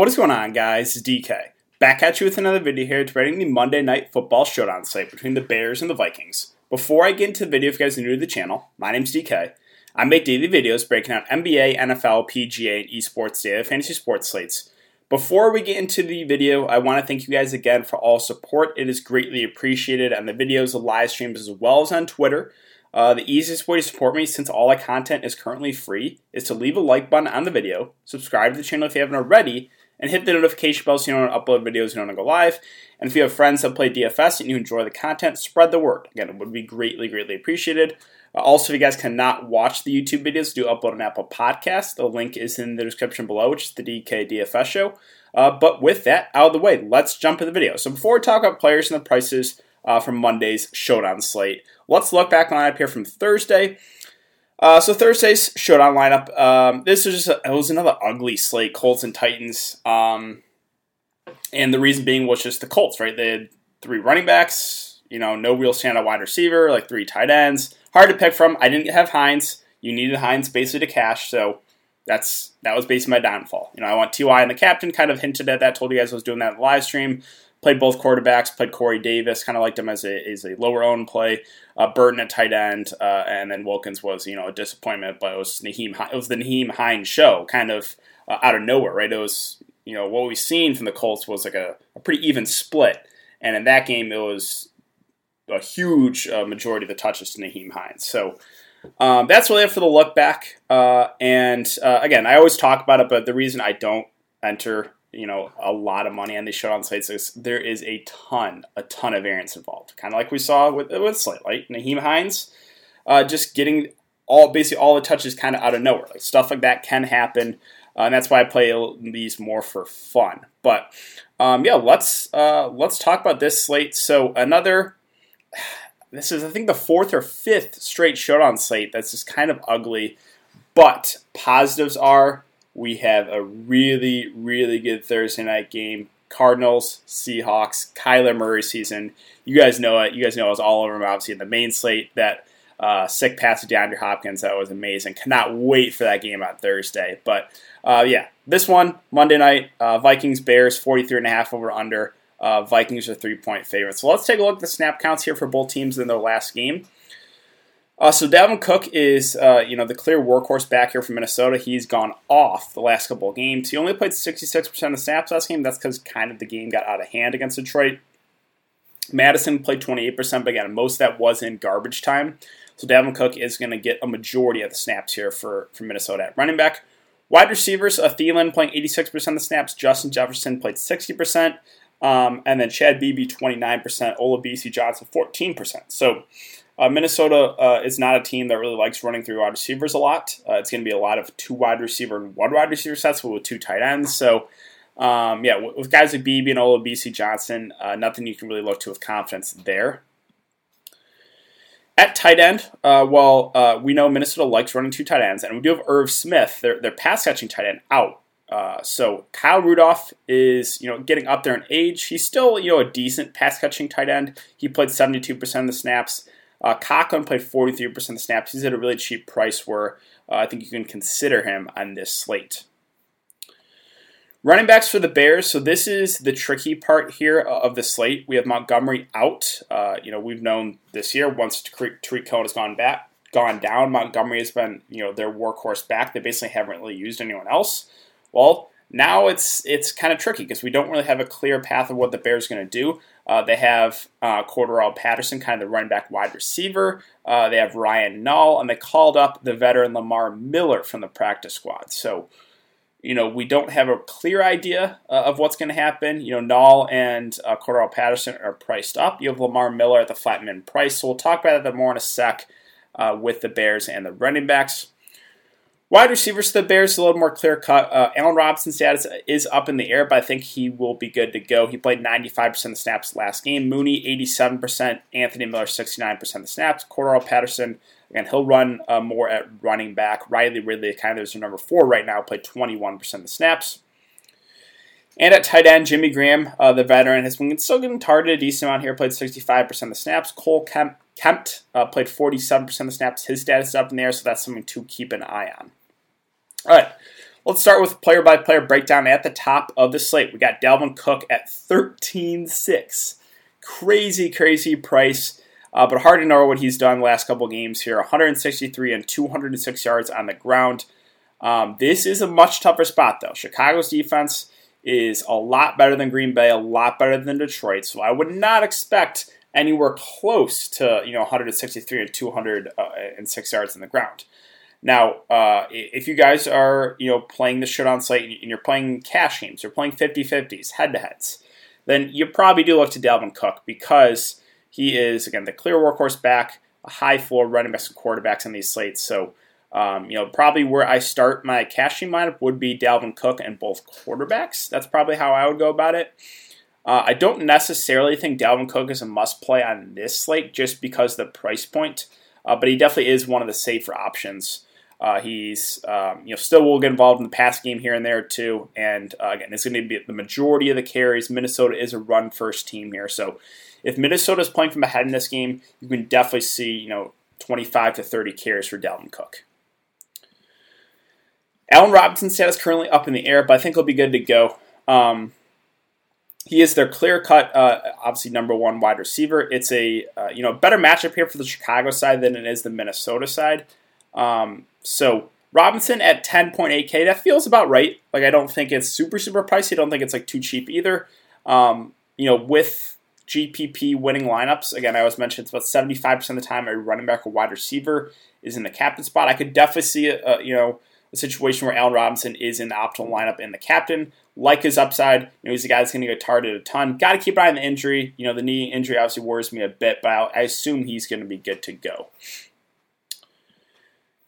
What is going on, guys? It's DK. Back at you with another video here to the Monday Night Football Showdown slate between the Bears and the Vikings. Before I get into the video, if you guys are new to the channel, my name's DK. I make daily videos breaking out NBA, NFL, PGA, and esports data, fantasy sports slates. Before we get into the video, I want to thank you guys again for all support. It is greatly appreciated on the videos, the live streams, as well as on Twitter. Uh, the easiest way to support me, since all my content is currently free, is to leave a like button on the video, subscribe to the channel if you haven't already, and hit the notification bell so you don't upload videos you don't go live. And if you have friends that play DFS and you enjoy the content, spread the word. Again, it would be greatly, greatly appreciated. Uh, also, if you guys cannot watch the YouTube videos, do upload an Apple Podcast. The link is in the description below, which is the DK DFS show. Uh, but with that out of the way, let's jump into the video. So before we talk about players and the prices, uh, from Monday's Showdown slate. Let's look back on lineup here from Thursday. Uh, so Thursday's Showdown lineup. Um, this was just a, it was another ugly slate, Colts and Titans. Um, and the reason being was just the Colts, right? They had three running backs, you know, no real standout wide receiver, like three tight ends. Hard to pick from. I didn't have Hines. You needed Hines basically to cash, so that's that was basically my downfall. You know, I want Ty and the captain. Kind of hinted at that. Told you guys I was doing that live stream. Played both quarterbacks. Played Corey Davis. Kind of liked him as a, as a lower owned play. Uh, Burton at tight end, uh, and then Wilkins was you know a disappointment, but it was Nyheim. It was the Nyheim Hines show, kind of uh, out of nowhere, right? It was you know what we've seen from the Colts was like a, a pretty even split, and in that game it was a huge uh, majority of the touches to Nyheim Hines. So. Um, that's really it for the look back. Uh, and uh, again, I always talk about it, but the reason I don't enter you know a lot of money on these showdown sites there is a ton, a ton of variance involved. Kind of like we saw with with Slate Light, Nyheim Hines, uh, just getting all basically all the touches kind of out of nowhere. Like stuff like that can happen, uh, and that's why I play these more for fun. But um, yeah, let's uh, let's talk about this slate. So another. This is, I think, the fourth or fifth straight showdown slate that's just kind of ugly. But positives are we have a really, really good Thursday night game. Cardinals, Seahawks, Kyler Murray season. You guys know it. You guys know I was all over him, obviously, in the main slate. That uh, sick pass to DeAndre Hopkins, that was amazing. Cannot wait for that game on Thursday. But uh, yeah, this one, Monday night, uh, Vikings, Bears, 43.5 over under. Uh, Vikings are three point favorites. So let's take a look at the snap counts here for both teams in their last game. Uh, so Dalvin Cook is, uh, you know, the clear workhorse back here from Minnesota. He's gone off the last couple of games. He only played 66% of the snaps last game. That's because kind of the game got out of hand against Detroit. Mattison played 28%, but again, most of that was in garbage time. So Dalvin Cook is going to get a majority of the snaps here for, for Minnesota at running back. Wide receivers, uh, Thielen playing 86% of the snaps. Justin Jefferson played 60%. Um, and then Chad Beebe 29%. Olabisi Johnson 14%. So uh, Minnesota uh, is not a team that really likes running through wide receivers a lot. Uh, it's going to be a lot of two wide receiver and one wide receiver sets but with two tight ends. So, um, yeah, with guys like Beebe and Olabisi Johnson, uh, nothing you can really look to with confidence there. At tight end, uh, well, uh, we know Minnesota likes running two tight ends, and we do have Irv Smith, their, their pass catching tight end, out. So Kyle Rudolph is, you know, getting up there in age. He's still, you know, a decent pass catching tight end. He played 72% of the snaps. Uh, Conklin played 43% of the snaps. He's at a really cheap price where uh, I think you can consider him on this slate. Running backs for the Bears. So this is the tricky part here of the slate. We have Montgomery out. Uh, you know, we've known this year once Tarik Cohen has gone back, gone down. Montgomery has been, you know, their workhorse back. They basically haven't really used anyone else. Well, now it's it's kind of tricky because we don't really have a clear path of what the Bears are going to do. Uh, they have uh, Patterson, kind of the running back wide receiver. Uh, they have Ryan Nall, and they called up the veteran Lamar Miller from the practice squad. So, you know, we don't have a clear idea uh, of what's going to happen. You know, Nall and uh, Patterson are priced up. You have Lamar Miller at the flat min price. So we'll talk about that more in a sec uh, with the Bears and the running backs. Wide receivers for the Bears a little more clear cut. Uh, Allen Robinson's status is up in the air, but I think he will be good to go. He played 95% of the snaps last game. Mooney 87%, Anthony Miller 69% of the snaps. Cordarrelle Patterson again he'll run uh, more at running back. Riley Ridley kind of is number four right now. Played 21% of the snaps. And at tight end, Jimmy Graham, uh, the veteran, has been still getting targeted a decent amount here. Played 65% of the snaps. Cole Kemp, Kmet uh, played 47% of the snaps. His status is up in the air, so that's something to keep an eye on. All right, let's start with player by player breakdown at the top of the slate. We got Dalvin Cook at 13 6. Crazy, crazy price. Uh, but hard to know what he's done last couple games here 163 and 206 yards on the ground. Um, this is a much tougher spot, though. Chicago's defense is a lot better than Green Bay, a lot better than Detroit. So I would not expect anywhere close to you know 163 and 206 yards on the ground. Now, uh, if you guys are you know playing the shit on site and you're playing cash games, you're playing 50-50s, head-to-heads, then you probably do look to Dalvin Cook because he is again the clear workhorse back, a high floor running backs and quarterbacks on these slates. So um, you know, probably where I start my cashing lineup would be Dalvin Cook and both quarterbacks. That's probably how I would go about it. Uh, I don't necessarily think Dalvin Cook is a must play on this slate just because the price point, uh, but he definitely is one of the safer options. Uh, he's um, you know still will get involved in the pass game here and there too, and uh, again, it's going to be the majority of the carries. Minnesota is a run first team here, so if Minnesota is playing from ahead in this game, you can definitely see you know 25 to 30 carries for Dalvin Cook. Allen Robinson's status currently up in the air, but I think he'll be good to go. Um, he is their clear cut, uh, obviously number one wide receiver. It's a uh, you know better matchup here for the Chicago side than it is the Minnesota side. Um, so Robinson at 10.8k, that feels about right. Like I don't think it's super super pricey. I don't think it's like too cheap either. Um, you know with GPP winning lineups, again I always mentioned it's about 75% of the time a running back or wide receiver is in the captain spot. I could definitely see a, you know a situation where Allen Robinson is in the optimal lineup in the captain. Like his upside, you know, he's a guy that's going to get targeted a ton. Got to keep an eye on the injury. You know, the knee injury obviously worries me a bit, but I assume he's going to be good to go.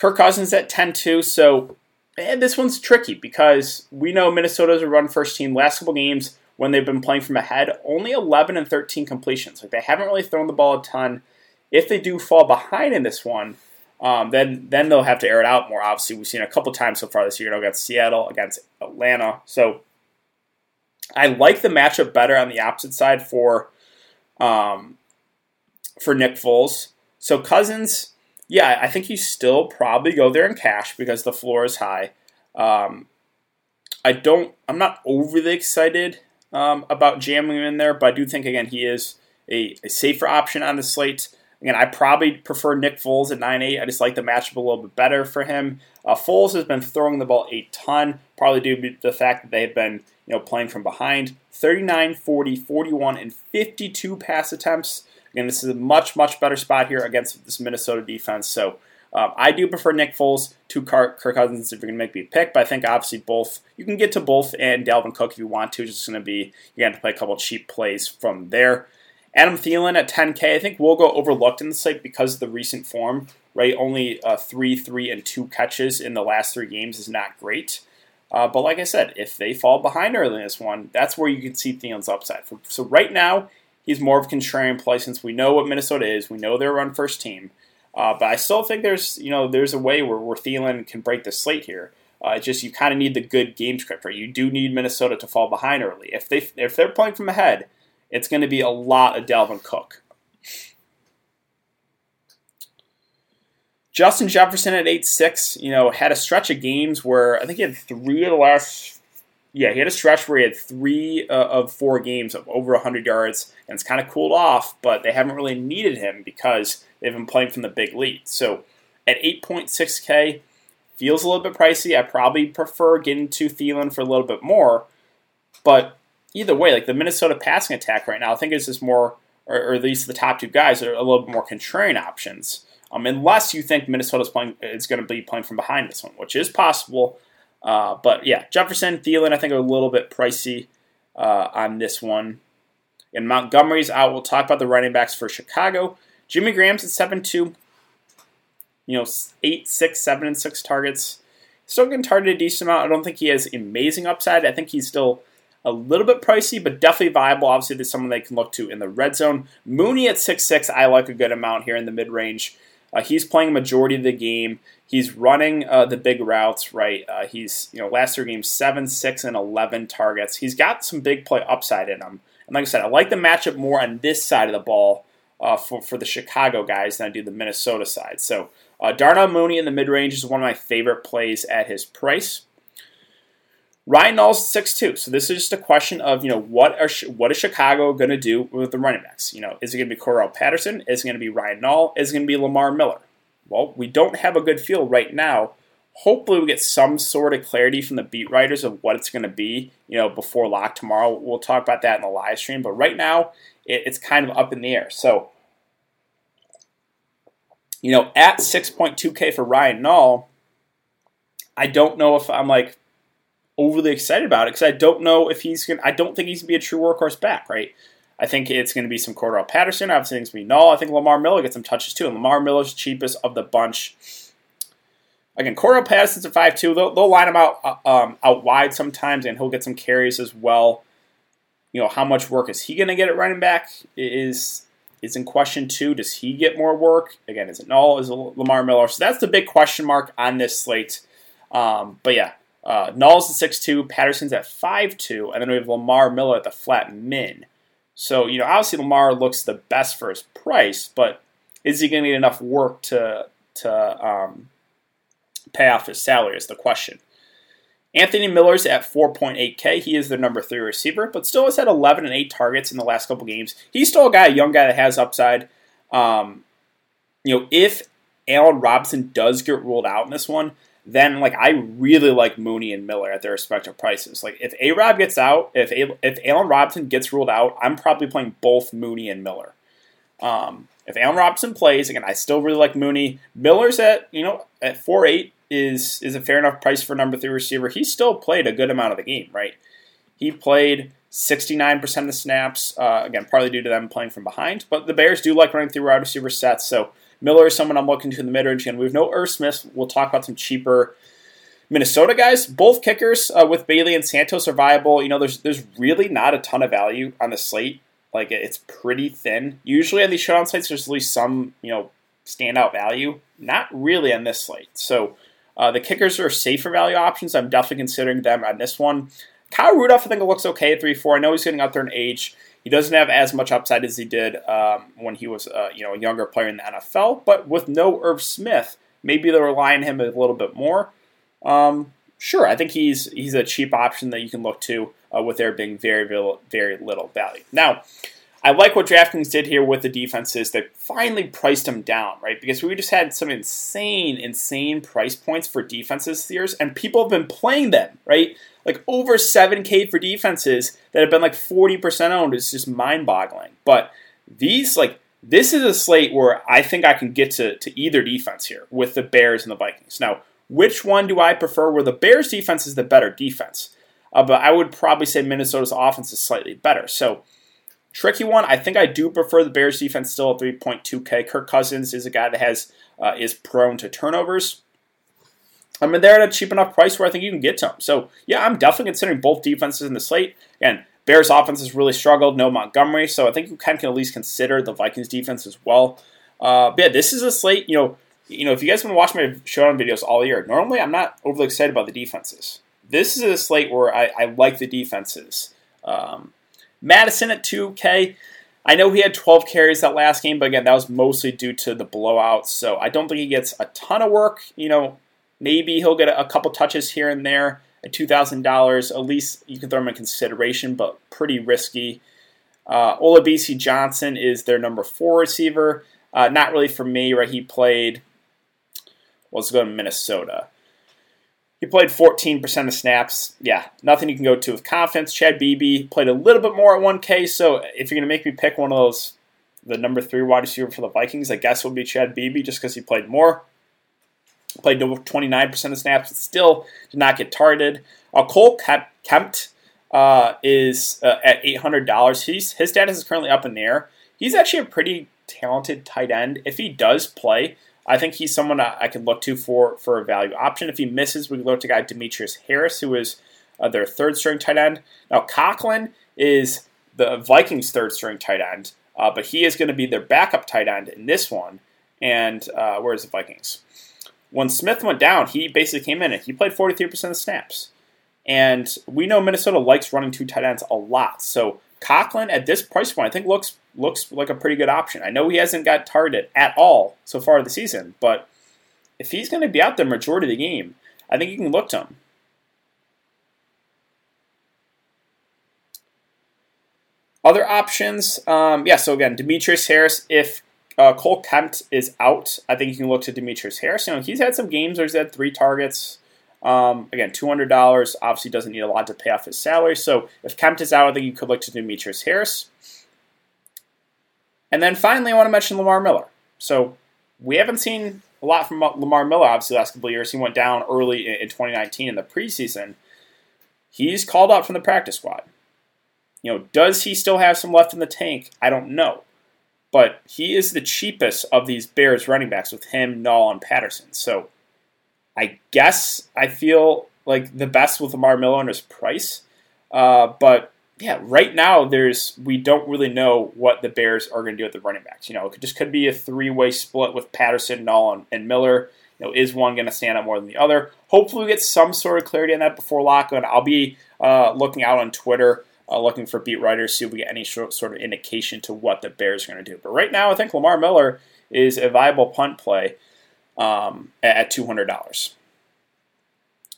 Kirk Cousins at 10 2. So eh, this one's tricky because we know Minnesota's a run first team. Last couple games when they've been playing from ahead, only 11 and 13 completions. Like they haven't really thrown the ball a ton. If they do fall behind in this one, um, then then they'll have to air it out more. Obviously, we've seen a couple times so far this year. against Seattle, against Atlanta. So I like the matchup better on the opposite side for um, for Nick Foles. So Cousins, yeah, I think you still probably go there in cash because the floor is high. Um, I don't. I'm not overly excited um, about jamming him in there, but I do think again he is a, a safer option on the slate. Again, I probably prefer Nick Foles at 9-8. I just like the matchup a little bit better for him. Uh, Foles has been throwing the ball a ton, probably due to the fact that they've been you know playing from behind. 39, 40, 41, and 52 pass attempts. Again, this is a much, much better spot here against this Minnesota defense. So um, I do prefer Nick Foles to Kirk Cousins if you're going to make me pick, but I think obviously both, you can get to both and Dalvin Cook if you want to. It's just going to be, you're going to have to play a couple cheap plays from there. Adam Thielen at 10K, I think we'll go overlooked in the slate because of the recent form, right? Only uh, three, three, and two catches in the last three games is not great. Uh, but like I said, if they fall behind early in this one, that's where you can see Thielen's upside. So right now, he's more of a contrarian play since we know what Minnesota is. We know they're a run first team. Uh, but I still think there's you know there's a way where, where Thielen can break the slate here. Uh, it's just you kind of need the good game script, right? You do need Minnesota to fall behind early. If they if they're playing from ahead, it's going to be a lot of Dalvin Cook. Justin Jefferson at 8-6, you know, had a stretch of games where I think he had three of the last, yeah, he had a stretch where he had three uh, of four games of over 100 yards, and it's kind of cooled off, but they haven't really needed him because they've been playing from the big lead. So at 8.6K, feels a little bit pricey. I probably prefer getting to Thielen for a little bit more, but either way, like the Minnesota passing attack right now, I think is just more, or, or, at least the top two guys are a little bit more contrarian options. Um, unless you think Minnesota's playing is going to be playing from behind this one, which is possible. Uh, but yeah, Jefferson, Thielen, I think are a little bit pricey uh, on this one. And Montgomery's out. We'll talk about the running backs for Chicago. Jimmy Graham's at seven two. You know, eight, six, seven, and six targets. Still getting targeted a decent amount. I don't think he has amazing upside. I think he's still a little bit pricey, but definitely viable. Obviously, there's someone they can look to in the red zone. Mooney at six six, I like a good amount here in the mid range. Uh, he's playing a majority of the game. He's running uh, the big routes, right? Uh, he's, you know, last three games, 7, 6, and 11 targets. He's got some big play upside in him. And like I said, I like the matchup more on this side of the ball uh, for, for the Chicago guys than I do the Minnesota side. So Uh, Darnell Mooney in the mid range is one of my favorite plays at his price. Ryan Nall's six two, so this is just a question of you know what are what is Chicago going to do with the running backs? You know, is it going to be Cordarrelle Patterson? Is it going to be Ryan Nall? Is it going to be Lamar Miller? Well, we don't have a good feel right now. Hopefully, we get some sort of clarity from the beat writers of what it's going to be. You know, before lock tomorrow, we'll talk about that in the live stream. But right now, it, it's kind of up in the air. So, you know, at 6.2K for Ryan Nall, I don't know if I'm like overly excited about it because I don't know if he's going. to I don't think he's gonna be a true workhorse back, right? I think it's going to be some Cordarrelle Patterson. Obviously, it's going to be Nall. I think Lamar Miller gets some touches too, and Lamar Miller's cheapest of the bunch. Again, Cordarrelle Patterson's a five two. They'll, they'll line him out uh, um, out wide sometimes, and he'll get some carries as well. You know, how much work is he going to get at running back is is in question too. Does he get more work? Again, is it Nall? Is it Lamar Miller? So that's the big question mark on this slate. Um, but yeah, uh, Nall's at 6'2", Patterson's at 5'2", and then we have Lamar Miller at the flat min. So, you know, obviously Lamar looks the best for his price, but is he going to get enough work to to um, pay off his salary is the question. Anthony Miller's at 4.8K. He is their number three receiver, but still has had 11 and 8 targets in the last couple games. He's still a guy, a young guy that has upside. Um, you know, if Allen Robinson does get ruled out in this one, then like I really like Mooney and Miller at their respective prices. Like if A Rob gets out, if a- if Allen Robinson gets ruled out, I'm probably playing both Mooney and Miller. Um, if Allen Robinson plays again, I still really like Mooney. Miller's at you know at four eight is is a fair enough price for number three receiver. He still played a good amount of the game, right? He played 69% of the snaps, uh, again, partly due to them playing from behind. But the Bears do like running through wide receiver sets, so Miller is someone I'm looking to in the mid range. Again, we have no Irv Smith. We'll talk about some cheaper Minnesota guys. Both kickers uh, with Bailey and Santos are viable. You know, there's there's really not a ton of value on the slate. Like it's pretty thin. Usually on these showdown sites, there's at least some you know standout value. Not really on this slate. So uh, the kickers are safer value options. I'm definitely considering them on this one. Kyle Rudolph, I think it looks okay at three four. I know he's getting up there in age. He doesn't have as much upside as he did um, when he was, uh, you know, a younger player in the NFL. But with no Irv Smith, maybe they'll rely on him a little bit more. Um, sure, I think he's he's a cheap option that you can look to uh, with there being very, very very little value. Now, I like what DraftKings did here with the defenses. They finally priced them down, right? Because we just had some insane, insane price points for defenses this year, and people have been playing them, right? like over 7K for defenses that have been like 40% owned is just mind boggling. But these, like, this is a slate where I think I can get to, to either defense here with the Bears and the Vikings. Now, which one do I prefer? Where the Bears defense is the better defense, uh, but I would probably say Minnesota's offense is slightly better. So, tricky one. I think I do prefer the Bears defense still at 3.2K. Kirk Cousins is a guy that has uh, is prone to turnovers. I mean, they're at a cheap enough price where I think you can get to them. So, yeah, I'm definitely considering both defenses in the slate. And Bears offense has really struggled. No Montgomery, so I think you can, can at least consider the Vikings defense as well. Uh, but yeah, this is a slate. You know, you know, if you guys have been watching my showdown videos all year, normally I'm not overly excited about the defenses. This is a slate where I, I like the defenses. Um, Mattison at 2K. I know he had 12 carries that last game, but again, that was mostly due to the blowouts. So I don't think he gets a ton of work. You know, Maybe he'll get a, couple touches here and there at $2,000. At least you can throw him in consideration, but pretty risky. Uh, Olabisi Johnson is their number four receiver. Uh, not really for me, right? He played, well, let's go to Minnesota. He played 14% of snaps. Yeah, nothing you can go to with confidence. Chad Beebe played a little bit more at 1K, so if you're going to make me pick one of those, the number three wide receiver for the Vikings, I guess would be Chad Beebe just because he played more played 29% of snaps, but still did not get targeted. Uh, Cole Kmet uh, is uh, at $800. He's, his status is currently up in the air. He's actually a pretty talented tight end. If he does play, I think he's someone I, I could look to for, for a value option. If he misses, we look to guy Demetrius Harris, who is uh, their third string tight end. Now, Conklin is the Vikings' third string tight end, uh, but he is going to be their backup tight end in this one. And uh, where's the Vikings? when Smith went down, he basically came in and he played 43% of snaps. And we know Minnesota likes running two tight ends a lot. So Conklin at this price point, I think looks looks like a pretty good option. I know he hasn't got targeted at all so far this season, but if he's going to be out the majority of the game, I think you can look to him. Other options, um, yeah. So again, Demetrius Harris. If uh, Cole Kmet is out, I think you can look to Demetrius Harris. You know, he's had some games where he's had three targets. Um, again, two hundred dollars. Obviously, doesn't need a lot to pay off his salary. So if Kmet is out, I think you could look to Demetrius Harris. And then finally, I want to mention Lamar Miller. So we haven't seen a lot from Lamar Miller, obviously, the last couple of years. He went down early in 2019 in the preseason. He's called up from the practice squad. You know, does he still have some left in the tank? I don't know. But he is the cheapest of these Bears running backs with him, Nall, and Patterson. So I guess I feel like the best with Lamar Miller and his price. Uh, but yeah, right now there's we don't really know what the Bears are going to do with the running backs. You know, it just could be a three way split with Patterson, Nall, and, and Miller. You know, is one going to stand out more than the other? Hopefully, we get some sort of clarity on that before lock. lockdown. I'll be uh, looking out on Twitter, uh, looking for beat writers, see if we get any sort of indication to what the Bears are going to do. But right now, I think Lamar Miller is a viable punt play um, at two hundred dollars.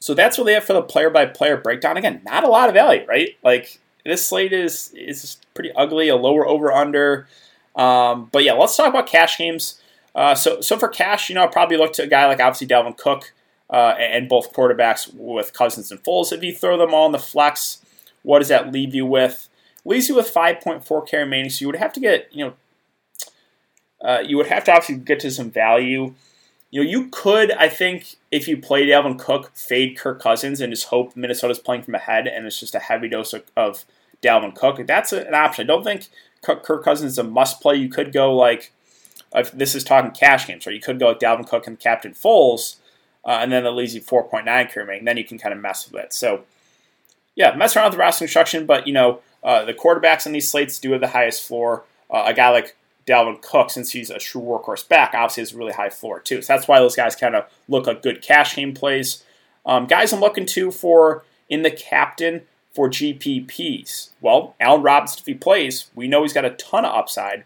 So that's really it for the player by player breakdown. Again, not a lot of value, right? Like this slate is is pretty ugly, a lower over under. Um, but yeah, let's talk about cash games. Uh, so so for cash, you know, I'd probably look to a guy like obviously Dalvin Cook uh, and both quarterbacks with Cousins and Foles. If you throw them all in the flex, what does that leave you with? Leaves you with 5.4k remaining. So you would have to get you know. Uh, you would have to obviously get to some value. You know, you could, I think, if you play Dalvin Cook, fade Kirk Cousins and just hope Minnesota's playing from ahead and it's just a heavy dose of, of Dalvin Cook. That's an option. I don't think Kirk Cousins is a must play. You could go like, if this is talking cash games, right? You could go with Dalvin Cook and Captain Foles, uh, and then that leaves you 4.9 remaining. Then you can kind of mess with it. So, yeah, mess around with the roster construction, but, you know, uh, the quarterbacks on these slates do have the highest floor. Uh, a guy like Dalvin Cook, since he's a true workhorse back, obviously has a really high floor too. So that's why those guys kind of look like good cash game plays. Um, guys I'm looking to for in the captain for GPPs. Well, Allen Robinson, if he plays, we know he's got a ton of upside.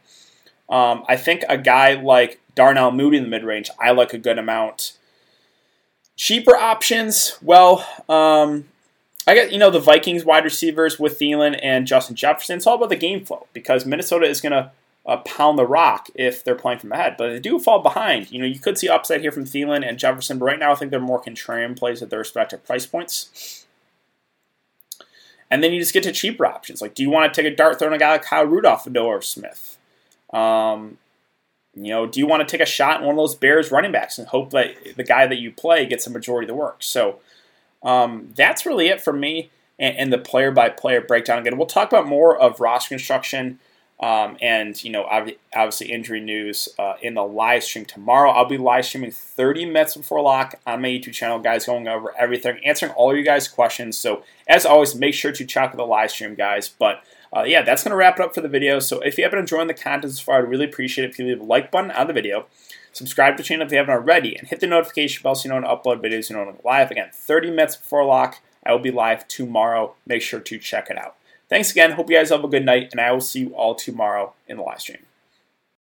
Um, I think a guy like Darnell Mooney in the mid range, I like a good amount. Cheaper options, well, um, I get you know the Vikings wide receivers with Thielen and Justin Jefferson. It's all about the game flow because Minnesota is going to uh, pound the rock if they're playing from ahead. But they do fall behind. You know, you could see upside here from Thielen and Jefferson, but right now I think they're more contrarian plays at their respective price points. And then you just get to cheaper options. Like, do you want to take a dart throw on a guy like Kyle Rudolph or Noah Smith? Um, you know, do you want to take a shot in one of those Bears running backs and hope that the guy that you play gets a majority of the work? So um, that's really it for me and, and the player by player breakdown. Again, we'll talk about more of roster construction um, and you know, obviously injury news uh, in the live stream tomorrow. I'll be live streaming 30 minutes before lock on my YouTube channel, guys, going over everything, answering all you guys' questions. So as always, make sure to check out the live stream, guys. But uh, yeah, that's going to wrap it up for the video. So if you haven't enjoyed the content so far, I'd really appreciate it if you leave a like button on the video. Subscribe to the channel if you haven't already, and hit the notification bell so you know when I upload videos. You know when live. Again, 30 minutes before lock. I will be live tomorrow. Make sure to check it out. Thanks again. Hope you guys have a good night, and I will see you all tomorrow in the live stream.